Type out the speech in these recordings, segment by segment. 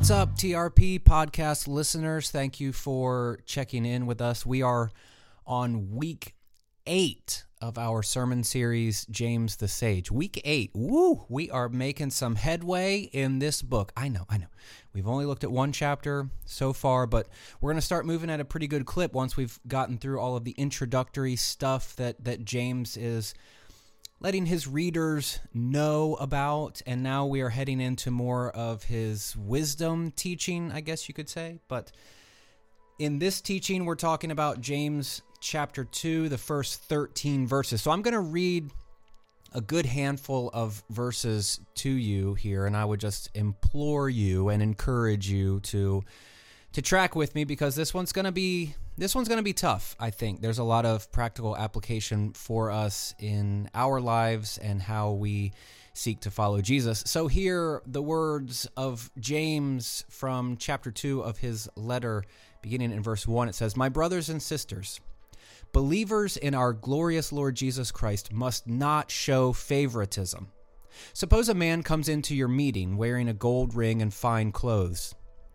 What's up, TRP podcast listeners? Thank you for checking in with us. We are on week eight of our sermon series, James the Sage. Week eight. Woo! We are making some headway in this book. I know, I know. We've only looked at one chapter so far, but we're going to start moving at a pretty good clip once we've gotten through all of the introductory stuff that, that James is letting his readers know about. And now we are heading into more of his wisdom teaching, I guess you could say. But in this teaching, we're talking about James chapter 2, the first 13 verses. So I'm going to read a good handful of verses to you here, and I would just implore you and encourage you to to track with me because this one's going to be this one's going to be tough, I think. There's a lot of practical application for us in our lives and how we seek to follow Jesus. So, hear the words of James from chapter 2 of his letter, beginning in verse 1. It says, My brothers and sisters, believers in our glorious Lord Jesus Christ must not show favoritism. Suppose a man comes into your meeting wearing a gold ring and fine clothes,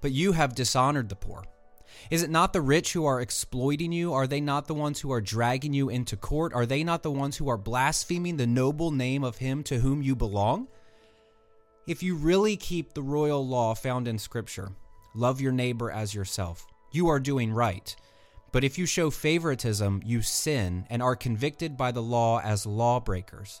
But you have dishonored the poor. Is it not the rich who are exploiting you? Are they not the ones who are dragging you into court? Are they not the ones who are blaspheming the noble name of him to whom you belong? If you really keep the royal law found in Scripture, love your neighbor as yourself, you are doing right. But if you show favoritism, you sin and are convicted by the law as lawbreakers.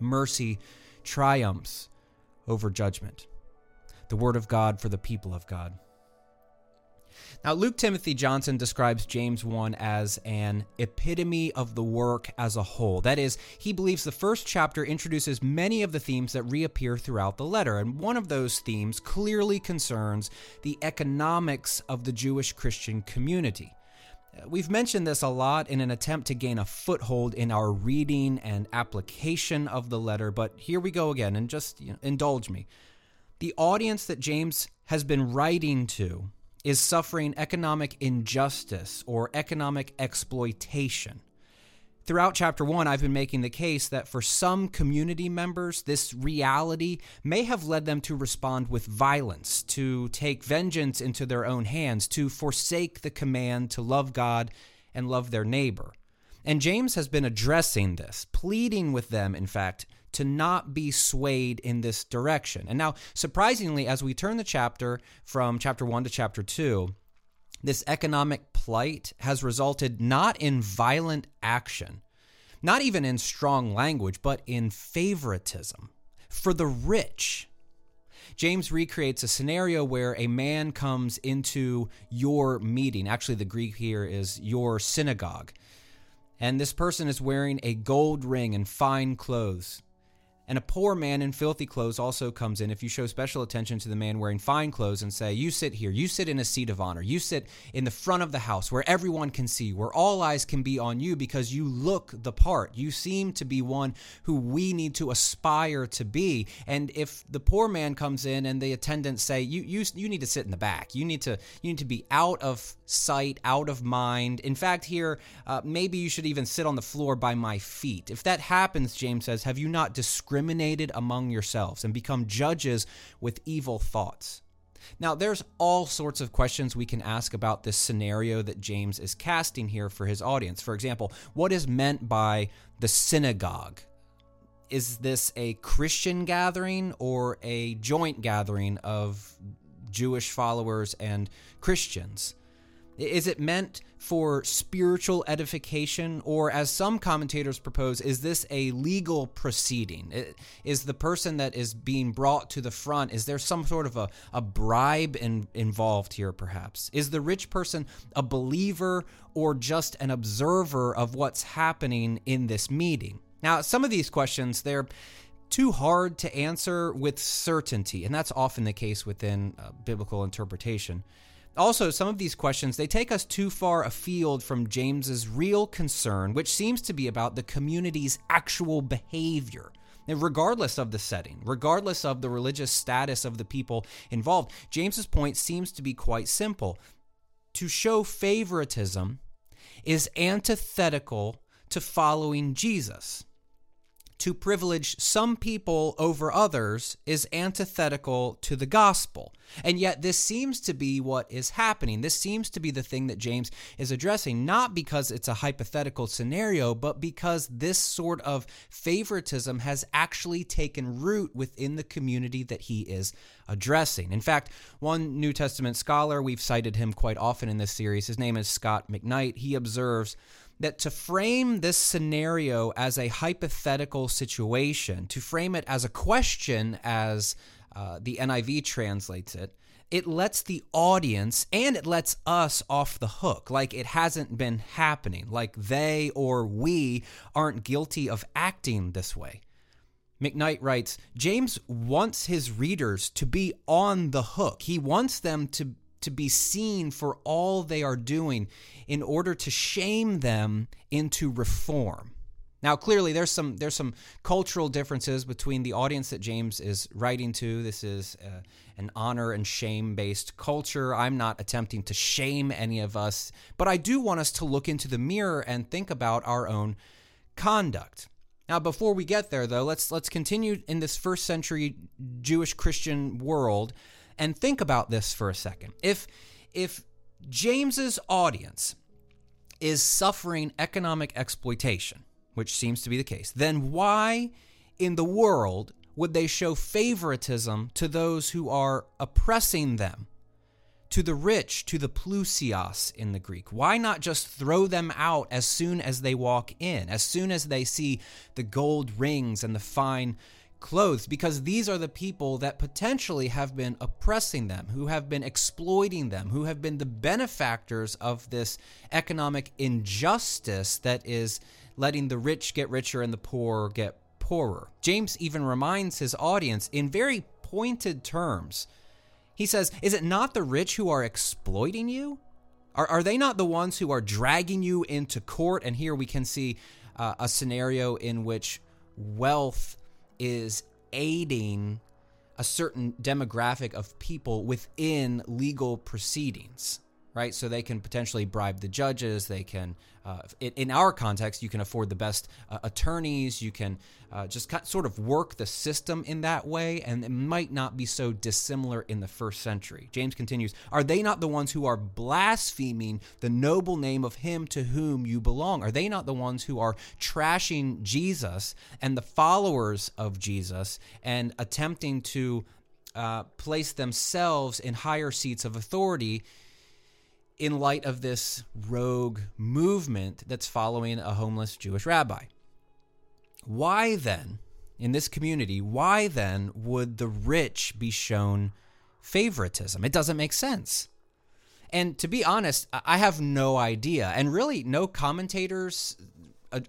Mercy triumphs over judgment. The word of God for the people of God. Now, Luke Timothy Johnson describes James 1 as an epitome of the work as a whole. That is, he believes the first chapter introduces many of the themes that reappear throughout the letter, and one of those themes clearly concerns the economics of the Jewish Christian community. We've mentioned this a lot in an attempt to gain a foothold in our reading and application of the letter, but here we go again, and just you know, indulge me. The audience that James has been writing to is suffering economic injustice or economic exploitation. Throughout chapter one, I've been making the case that for some community members, this reality may have led them to respond with violence, to take vengeance into their own hands, to forsake the command to love God and love their neighbor. And James has been addressing this, pleading with them, in fact, to not be swayed in this direction. And now, surprisingly, as we turn the chapter from chapter 1 to chapter 2, this economic plight has resulted not in violent action, not even in strong language, but in favoritism for the rich. James recreates a scenario where a man comes into your meeting. Actually, the Greek here is your synagogue. And this person is wearing a gold ring and fine clothes. And a poor man in filthy clothes also comes in if you show special attention to the man wearing fine clothes and say, You sit here, you sit in a seat of honor, you sit in the front of the house where everyone can see, where all eyes can be on you because you look the part. You seem to be one who we need to aspire to be. And if the poor man comes in and the attendants say, You you you need to sit in the back, you need to you need to be out of sight, out of mind. In fact, here, uh, maybe you should even sit on the floor by my feet. If that happens, James says, have you not discriminated? among yourselves and become judges with evil thoughts. Now, there's all sorts of questions we can ask about this scenario that James is casting here for his audience. For example, what is meant by the synagogue? is this a Christian gathering or a joint gathering of Jewish followers and Christians? Is it meant for spiritual edification, or as some commentators propose, is this a legal proceeding? Is the person that is being brought to the front, is there some sort of a, a bribe in, involved here, perhaps? Is the rich person a believer or just an observer of what's happening in this meeting? Now, some of these questions, they're too hard to answer with certainty, and that's often the case within uh, biblical interpretation. Also, some of these questions they take us too far afield from James's real concern, which seems to be about the community's actual behavior. And regardless of the setting, regardless of the religious status of the people involved, James's point seems to be quite simple. To show favoritism is antithetical to following Jesus to privilege some people over others is antithetical to the gospel. And yet, this seems to be what is happening. This seems to be the thing that James is addressing, not because it's a hypothetical scenario, but because this sort of favoritism has actually taken root within the community that he is addressing. In fact, one New Testament scholar, we've cited him quite often in this series, his name is Scot McKnight, he observes that to frame this scenario as a hypothetical situation, to frame it as a question, as uh, the NIV translates it, it lets the audience and it lets us off the hook, like it hasn't been happening, like they or we aren't guilty of acting this way. McKnight writes James wants his readers to be on the hook. He wants them to to be seen for all they are doing in order to shame them into reform. Now, clearly, there's some there's some cultural differences between the audience that James is writing to. This is uh, an honor and shame based culture. I'm not attempting to shame any of us, but I do want us to look into the mirror and think about our own conduct. Now, before we get there, though, let's let's continue in this first century Jewish Christian world and think about this for a second. If if James's audience is suffering economic exploitation, which seems to be the case, then why in the world would they show favoritism to those who are oppressing them? To the rich, to the plousios in the Greek. Why not just throw them out as soon as they walk in, as soon as they see the gold rings and the fine clothes because these are the people that potentially have been oppressing them, who have been exploiting them, who have been the benefactors of this economic injustice that is letting the rich get richer and the poor get poorer. James even reminds his audience in very pointed terms. He says, Is it not the rich who are exploiting you? Are, are they not the ones who are dragging you into court? And here we can see uh, a scenario in which wealth is aiding a certain demographic of people within legal proceedings right? So they can potentially bribe the judges. They can, uh, in our context, you can afford the best uh, attorneys. You can uh, just sort of work the system in that way, and it might not be so dissimilar in the first century. James continues Are they not the ones who are blaspheming the noble name of him to whom you belong? Are they not the ones who are trashing Jesus and the followers of Jesus and attempting to uh, place themselves in higher seats of authority? In light of this rogue movement that's following a homeless Jewish rabbi. Why then, in this community, why then would the rich be shown favoritism? It doesn't make sense. And to be honest, I have no idea. And really, no commentators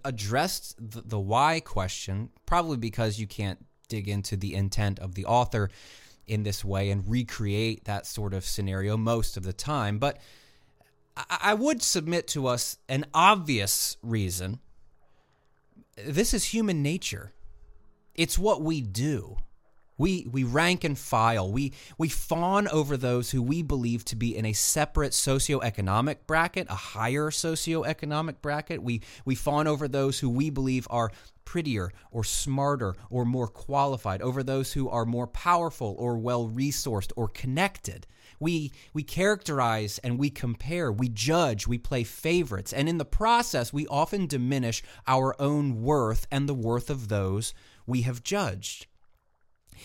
addressed the, why question, probably because you can't dig into the intent of the author in this way and recreate that sort of scenario most of the time. But I would submit to us an obvious reason. This is human nature. It's what we do. We we rank and file. We we fawn over those who we believe to be in a separate socioeconomic bracket, a higher socioeconomic bracket. We we fawn over those who we believe are prettier or smarter or more qualified, over those who are more powerful or well resourced or connected. We we characterize and we compare, we judge, we play favorites, and in the process we often diminish our own worth and the worth of those we have judged.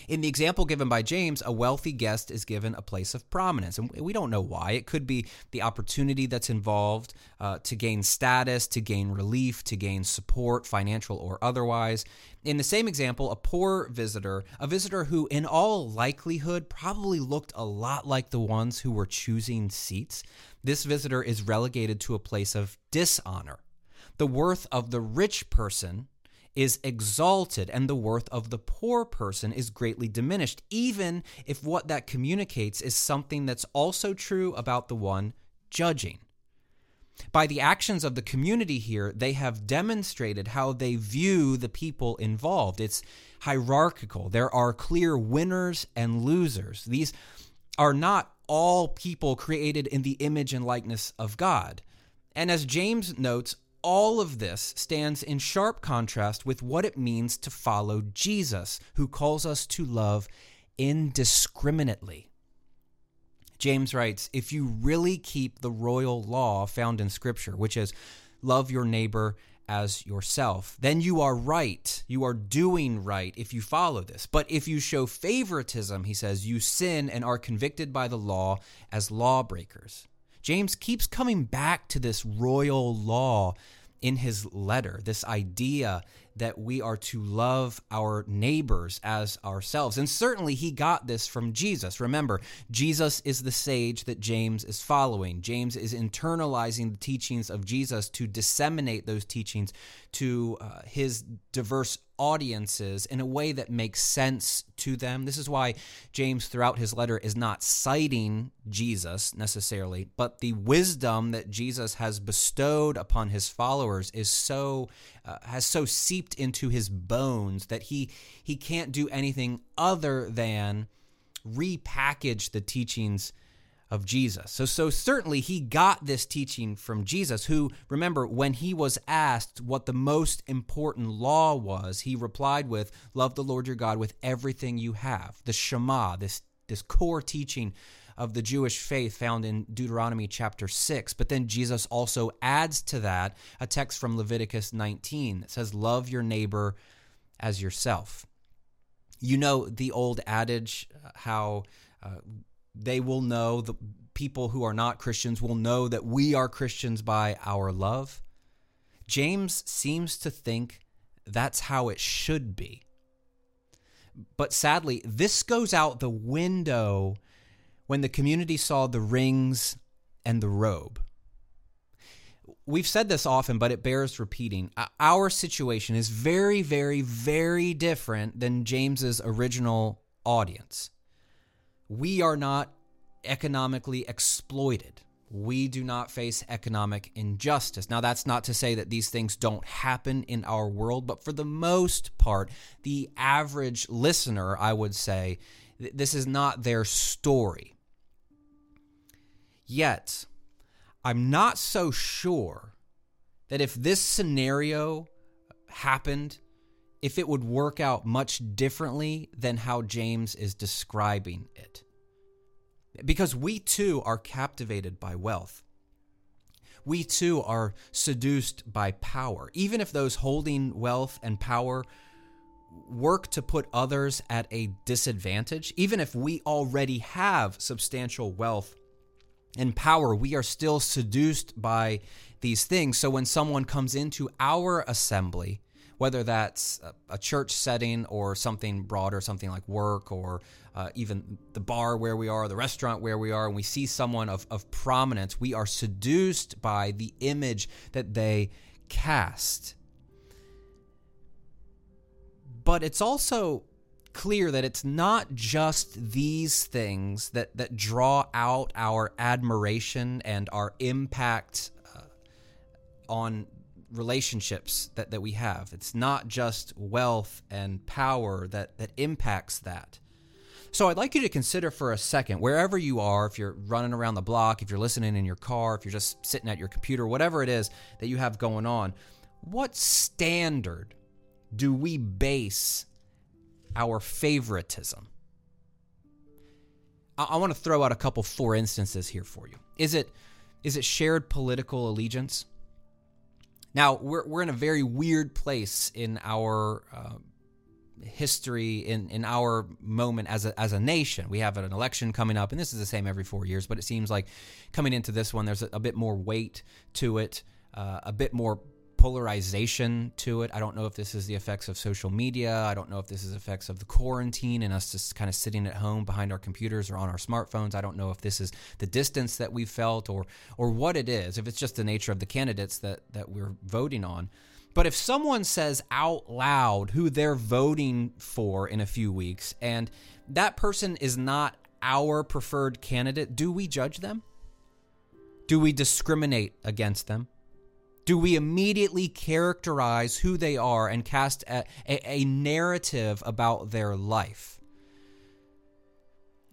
In the example given by James, a wealthy guest is given a place of prominence. And we don't know why. It could be the opportunity that's involved uh, to gain status, to gain relief, to gain support, financial or otherwise. In the same example, a poor visitor, a visitor who, in all likelihood, probably looked a lot like the ones who were choosing seats, this visitor is relegated to a place of dishonor. The worth of the rich person is exalted and the worth of the poor person is greatly diminished, even if what that communicates is something that's also true about the one judging. By the actions of the community here, they have demonstrated how they view the people involved. It's hierarchical. There are clear winners and losers. These are not all people created in the image and likeness of God. And as James notes, all of this stands in sharp contrast with what it means to follow Jesus, who calls us to love indiscriminately. James writes If you really keep the royal law found in Scripture, which is love your neighbor as yourself, then you are right. You are doing right if you follow this. But if you show favoritism, he says, you sin and are convicted by the law as lawbreakers. James keeps coming back to this royal law in his letter, this idea that we are to love our neighbors as ourselves. And certainly he got this from Jesus. Remember, Jesus is the sage that James is following. James is internalizing the teachings of Jesus to disseminate those teachings to uh, his diverse audiences in a way that makes sense to them. This is why James, throughout his letter, is not citing Jesus necessarily, but the wisdom that Jesus has bestowed upon his followers is so uh, has so seeped into his bones that he he can't do anything other than repackage the teachings of Jesus. So so certainly he got this teaching from Jesus who remember when he was asked what the most important law was, he replied with love the Lord your God with everything you have. The Shema, this this core teaching of the Jewish faith found in Deuteronomy chapter 6. But then Jesus also adds to that a text from Leviticus 19 that says, Love your neighbor as yourself. You know the old adage uh, how uh, they will know, the people who are not Christians will know that we are Christians by our love. James seems to think that's how it should be. But sadly, this goes out the window when the community saw the rings and the robe. We've said this often, but it bears repeating. Our situation is very, very, very different than James's original audience we are not economically exploited. We do not face economic injustice. Now, that's not to say that these things don't happen in our world, but for the most part, the average listener, I would say, th- this is not their story. Yet, I'm not so sure that if this scenario happened if it would work out much differently than how James is describing it. Because we too are captivated by wealth. We too are seduced by power. Even if those holding wealth and power work to put others at a disadvantage, even if we already have substantial wealth and power, we are still seduced by these things. So when someone comes into our assembly, whether that's a, church setting or something broader, something like work or uh, even the bar where we are, the restaurant where we are, and we see someone of, of prominence, we are seduced by the image that they cast. But it's also clear that it's not just these things that, that draw out our admiration and our impact uh, on relationships that, that we have. It's not just wealth and power that, that impacts that. So I'd like you to consider for a second, wherever you are, if you're running around the block, if you're listening in your car, if you're just sitting at your computer, whatever it is that you have going on, what standard do we base our favoritism? I, I want to throw out a couple for instances here for you. Is it is it shared political allegiance? Now we're we're in a very weird place in our uh, history in, in our moment as a, as a nation. We have an election coming up, and this is the same every four years, but it seems like coming into this one, there's a, a bit more weight to it, uh, a bit more polarization to it. I don't know if this is the effects of social media. I don't know if this is effects of the quarantine and us just kind of sitting at home behind our computers or on our smartphones. I don't know if this is the distance that we've felt or or what it is. If it's just the nature of the candidates that that we're voting on. But if someone says out loud who they're voting for in a few weeks and that person is not our preferred candidate, do we judge them? Do we discriminate against them? Do we immediately characterize who they are and cast a, a, a, narrative about their life?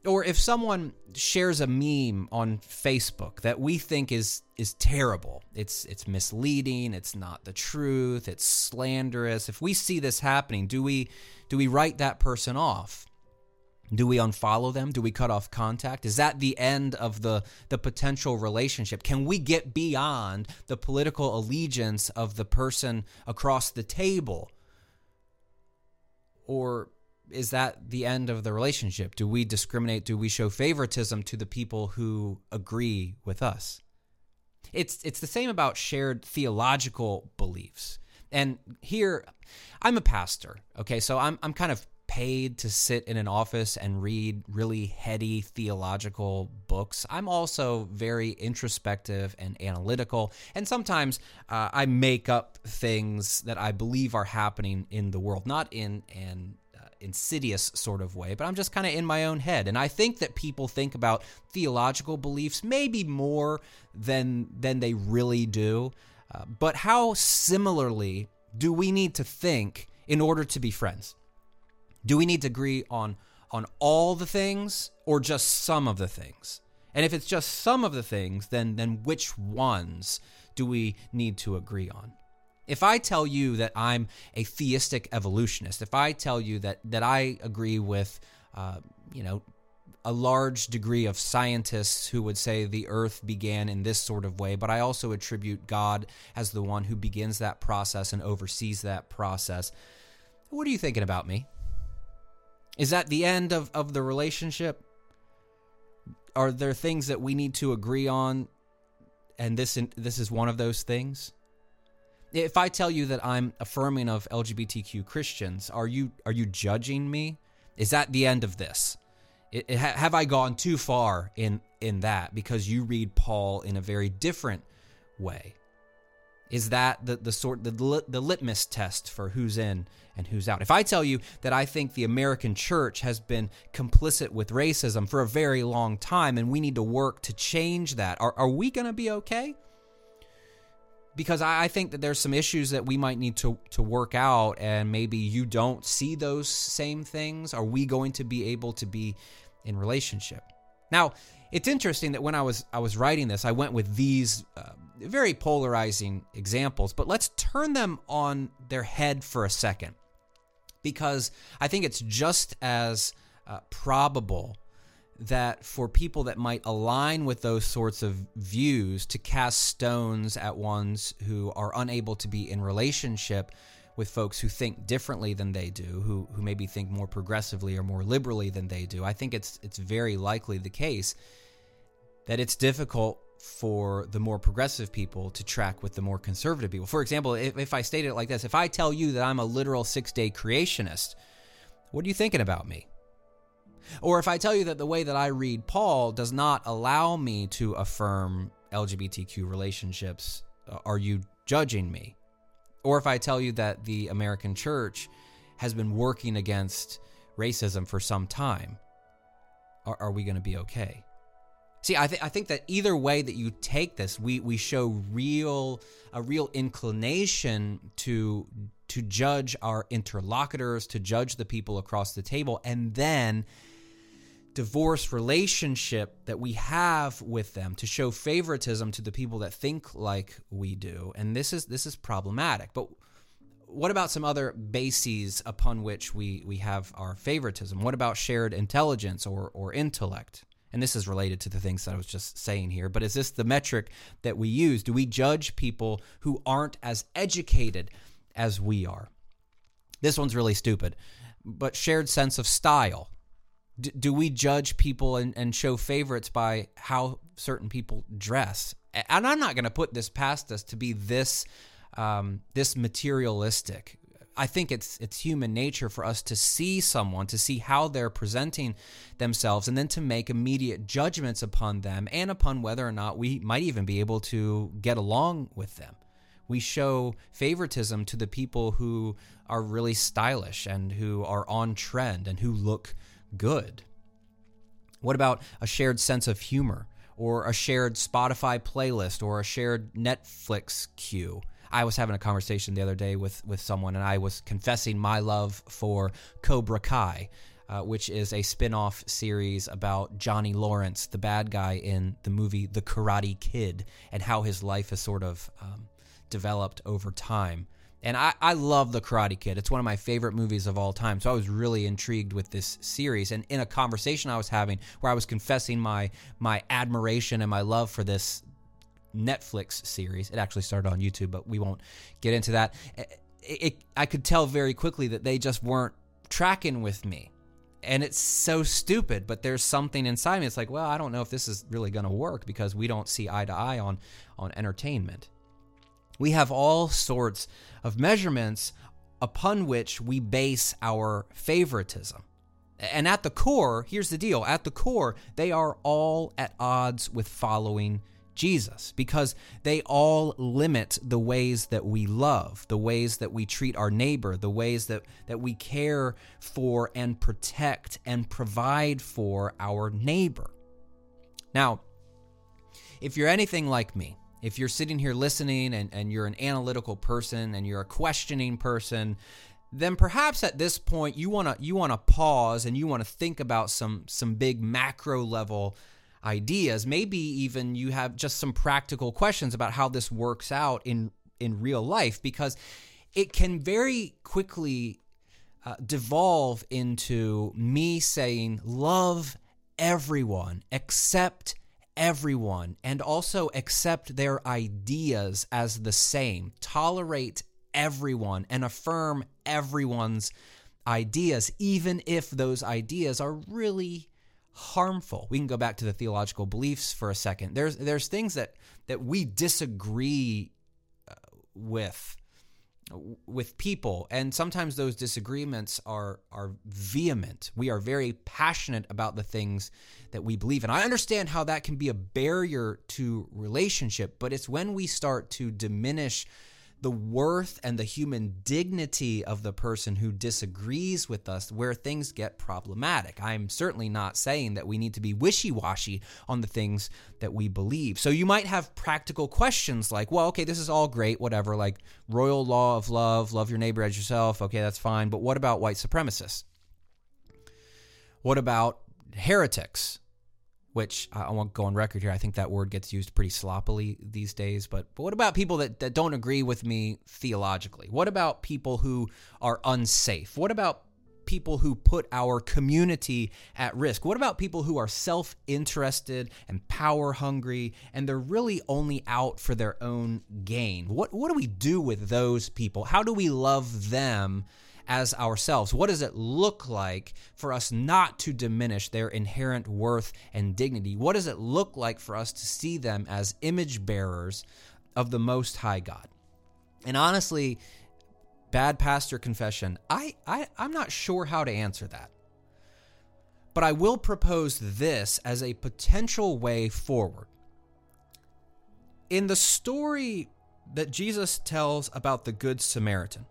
Or if someone shares a meme on Facebook that we think is is terrible, it's it's misleading, it's not the truth, it's slanderous. If we see this happening, do we do we write that person off? Do we unfollow them? Do we cut off contact? Is that the end of the, the potential relationship? Can we get beyond the political allegiance of the person across the table? Or is that the end of the relationship? Do we discriminate? Do we show favoritism to the people who agree with us? It's, it's the same about shared theological beliefs. And here, I'm a pastor, okay? So I'm, I'm kind of paid to sit in an office and read really heady theological books. I'm also very introspective and analytical, and sometimes uh, I make up things that I believe are happening in the world, not in an uh, insidious sort of way, but I'm just kind of in my own head. And I think that people think about theological beliefs maybe more than than they really do. Uh, but how similarly do we need to think in order to be friends? Do we need to agree on on all the things or just some of the things? And if it's just some of the things, then then which ones do we need to agree on? If I tell you that I'm a theistic evolutionist, if I tell you that that I agree with, uh, you know, a large degree of scientists who would say the earth began in this sort of way, but I also attribute God as the one who begins that process and oversees that process. What are you thinking about me? Is that the end of, of the relationship? Are there things that we need to agree on and this this is one of those things? If I tell you that I'm affirming of LGBTQ Christians, are you are you judging me? Is that the end of this? It, it, have I gone too far in in that because you read Paul in a very different way? Is that the, the sort the, the litmus test for who's in and who's out? If I tell you that I think the American church has been complicit with racism for a very long time and we need to work to change that, are, are we going to be okay? Because I, I think that there's some issues that we might need to, to work out, and maybe you don't see those same things. Are we going to be able to be in relationship? Now, it's interesting that when I was I was writing this, I went with these uh, very polarizing examples, but let's turn them on their head for a second, because I think it's just as uh, probable that for people that might align with those sorts of views to cast stones at ones who are unable to be in relationship with folks who think differently than they do, who who maybe think more progressively or more liberally than they do. I think it's it's very likely the case that it's difficult for the more progressive people to track with the more conservative people. For example, if, if I state it like this, if I tell you that I'm a literal six day creationist, what are you thinking about me? Or if I tell you that the way that I read Paul does not allow me to affirm LGBTQ relationships, uh, are you judging me? Or if I tell you that the American church has been working against racism for some time, are, are we going to be okay? See, I, th- I think that either way that you take this, we, we show real a real inclination to to judge our interlocutors, to judge the people across the table, and then divorce relationship that we have with them to show favoritism to the people that think like we do. And this is this is problematic. But what about some other bases upon which we, we have our favoritism? What about shared intelligence or, or intellect? And this is related to the things that I was just saying here, but is this the metric that we use? Do we judge people who aren't as educated as we are? This one's really stupid. but shared sense of style. D- do we judge people and, and show favorites by how certain people dress? And I'm not going to put this past us to be this um, this materialistic. I think it's it's human nature for us to see someone, to see how they're presenting themselves, and then to make immediate judgments upon them and upon whether or not we might even be able to get along with them. We show favoritism to the people who are really stylish and who are on trend and who look good. What about a shared sense of humor or a shared Spotify playlist or a shared Netflix queue? I was having a conversation the other day with with someone, and I was confessing my love for Cobra Kai, uh, which is a spin-off series about Johnny Lawrence, the bad guy in the movie The Karate Kid, and how his life has sort of um, developed over time. And I, I love The Karate Kid. It's one of my favorite movies of all time. So I was really intrigued with this series. And in a conversation I was having where I was confessing my my admiration and my love for this Netflix series. It actually started on YouTube, but we won't get into that. It, it, I could tell very quickly that they just weren't tracking with me. And it's so stupid, but there's something inside me. It's like, well, I don't know if this is really going to work because we don't see eye to eye on, on entertainment. We have all sorts of measurements upon which we base our favoritism. And at the core, here's the deal at the core, they are all at odds with following Jesus because they all limit the ways that we love, the ways that we treat our neighbor, the ways that, that we care for and protect and provide for our neighbor. Now, if you're anything like me, if you're sitting here listening and, and you're an analytical person and you're a questioning person, then perhaps at this point you want to you want to pause and you want to think about some some big macro level ideas. Maybe even you have just some practical questions about how this works out in in real life because it can very quickly uh, devolve into me saying love everyone accept everyone and also accept their ideas as the same tolerate everyone and affirm everyone's ideas even if those ideas are really harmful. We can go back to the theological beliefs for a second. There's there's things that that we disagree uh, with with people and sometimes those disagreements are are vehement we are very passionate about the things that we believe and i understand how that can be a barrier to relationship but it's when we start to diminish the worth and the human dignity of the person who disagrees with us where things get problematic. I'm certainly not saying that we need to be wishy washy on the things that we believe. So you might have practical questions like, well, okay, this is all great, whatever, like royal law of love, love your neighbor as yourself. Okay, that's fine. But what about white supremacists? What about heretics? Which I won't go on record here. I think that word gets used pretty sloppily these days. But, but what about people that, that don't agree with me theologically? What about people who are unsafe? What about people who put our community at risk? What about people who are self interested and power hungry and they're really only out for their own gain? What, what do we do with those people? How do we love them? As ourselves? What does it look like for us not to diminish their inherent worth and dignity? What does it look like for us to see them as image bearers of the Most High God? And honestly, bad pastor confession, I, I, I'm not sure how to answer that. But I will propose this as a potential way forward. In the story that Jesus tells about the Good Samaritan,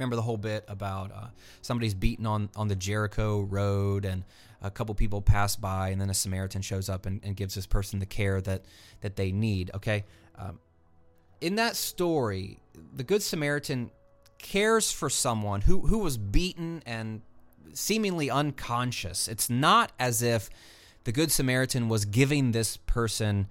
remember the whole bit about uh, somebody's beaten on on the Jericho road and a couple people pass by and then a Samaritan shows up and, and gives this person the care that that they need. Okay, um, in that story, the Good Samaritan cares for someone who who was beaten and seemingly unconscious. It's not as if the Good Samaritan was giving this person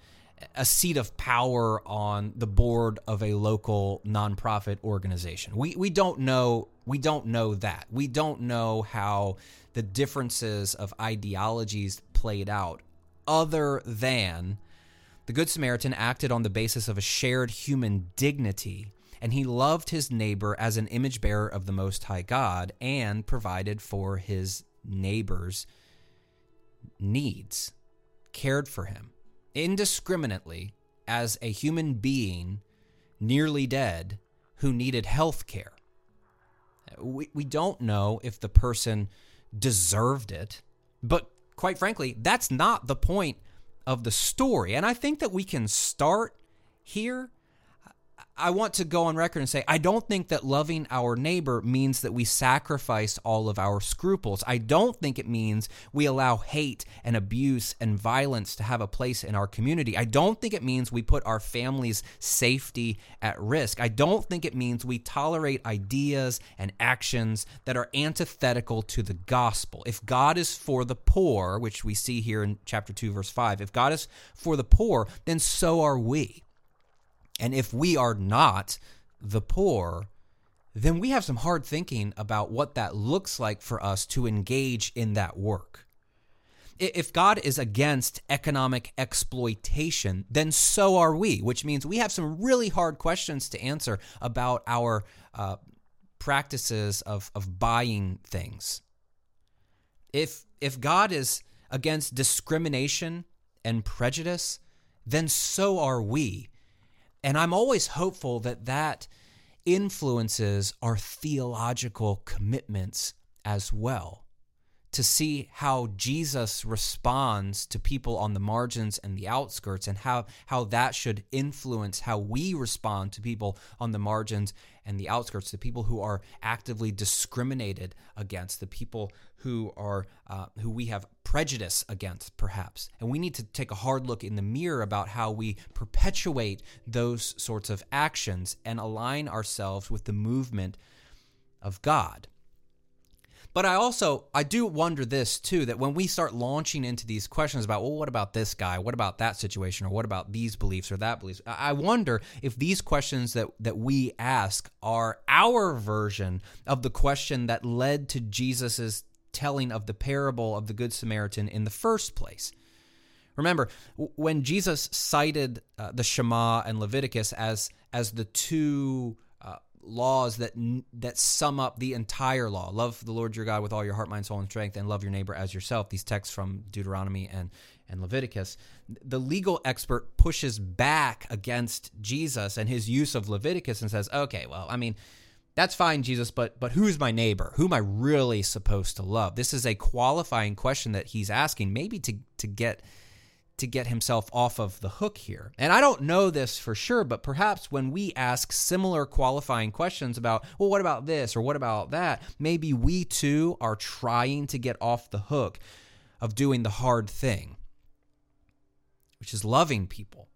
a seat of power on the board of a local nonprofit organization. We we don't know we don't know that. We don't know how the differences of ideologies played out other than the good Samaritan acted on the basis of a shared human dignity and he loved his neighbor as an image bearer of the Most High God and provided for his neighbor's needs, cared for him indiscriminately as a human being nearly dead who needed health care. We, we don't know if the person deserved it, but quite frankly, that's not the point of the story. And I think that we can start here I want to go on record and say I don't think that loving our neighbor means that we sacrifice all of our scruples. I don't think it means we allow hate and abuse and violence to have a place in our community. I don't think it means we put our family's safety at risk. I don't think it means we tolerate ideas and actions that are antithetical to the gospel. If God is for the poor, which we see here in chapter 2 verse 5, if God is for the poor, then so are we. And if we are not the poor, then we have some hard thinking about what that looks like for us to engage in that work. If God is against economic exploitation, then so are we, which means we have some really hard questions to answer about our uh, practices of, of buying things. If, if God is against discrimination and prejudice, then so are we and I'm always hopeful that that influences our theological commitments as well. To see how Jesus responds to people on the margins and the outskirts, and how, how that should influence how we respond to people on the margins and the outskirts, the people who are actively discriminated against, the people who are uh, who we have prejudice against, perhaps. And we need to take a hard look in the mirror about how we perpetuate those sorts of actions and align ourselves with the movement of God. But I also I do wonder this too that when we start launching into these questions about well what about this guy? What about that situation? Or what about these beliefs or that beliefs? I wonder if these questions that that we ask are our version of the question that led to Jesus's telling of the parable of the Good Samaritan in the first place. Remember, when Jesus cited uh, the Shema and Leviticus as as the two laws that that sum up the entire law, love the Lord your God with all your heart, mind, soul, and strength, and love your neighbor as yourself. These texts from Deuteronomy and and Leviticus. The legal expert pushes back against Jesus and his use of Leviticus and says, "Okay, well, I mean." That's fine, Jesus, but but who's my neighbor? Who am I really supposed to love? This is a qualifying question that he's asking, maybe to to get to get himself off of the hook here. And I don't know this for sure, but perhaps when we ask similar qualifying questions about, well, what about this or what about that, maybe we too are trying to get off the hook of doing the hard thing, which is loving people,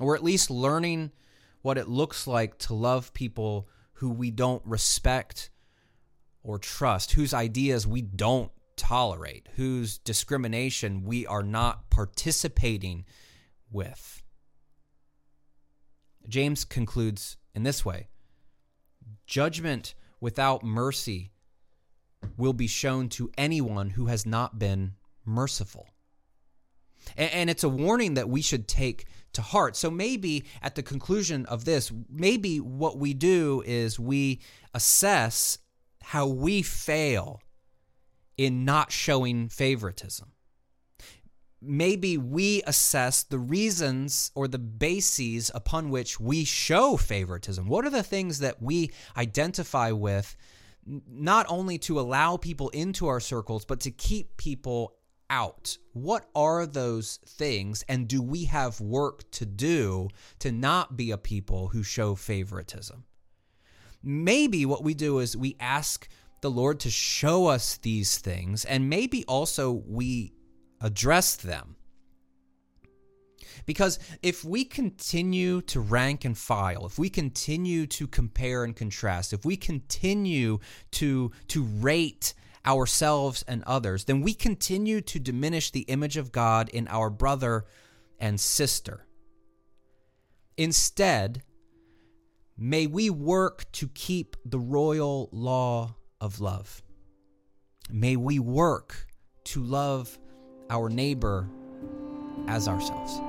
or at least learning what it looks like to love people who we don't respect or trust, whose ideas we don't tolerate, whose discrimination we are not participating with. James concludes in this way Judgment without mercy will be shown to anyone who has not been merciful. And, it's a warning that we should take to heart. So maybe at the conclusion of this, maybe what we do is we assess how we fail in not showing favoritism. Maybe we assess the reasons or the bases upon which we show favoritism. What are the things that we identify with, not only to allow people into our circles, but to keep people out. What are those things, and do we have work to do to not be a people who show favoritism? Maybe what we do is we ask the Lord to show us these things, and maybe also we address them. Because if we continue to rank and file, if we continue to compare and contrast, if we continue to, to rate ourselves and others, then we continue to diminish the image of God in our brother and sister. Instead, may we work to keep the royal law of love. May we work to love our neighbor as ourselves.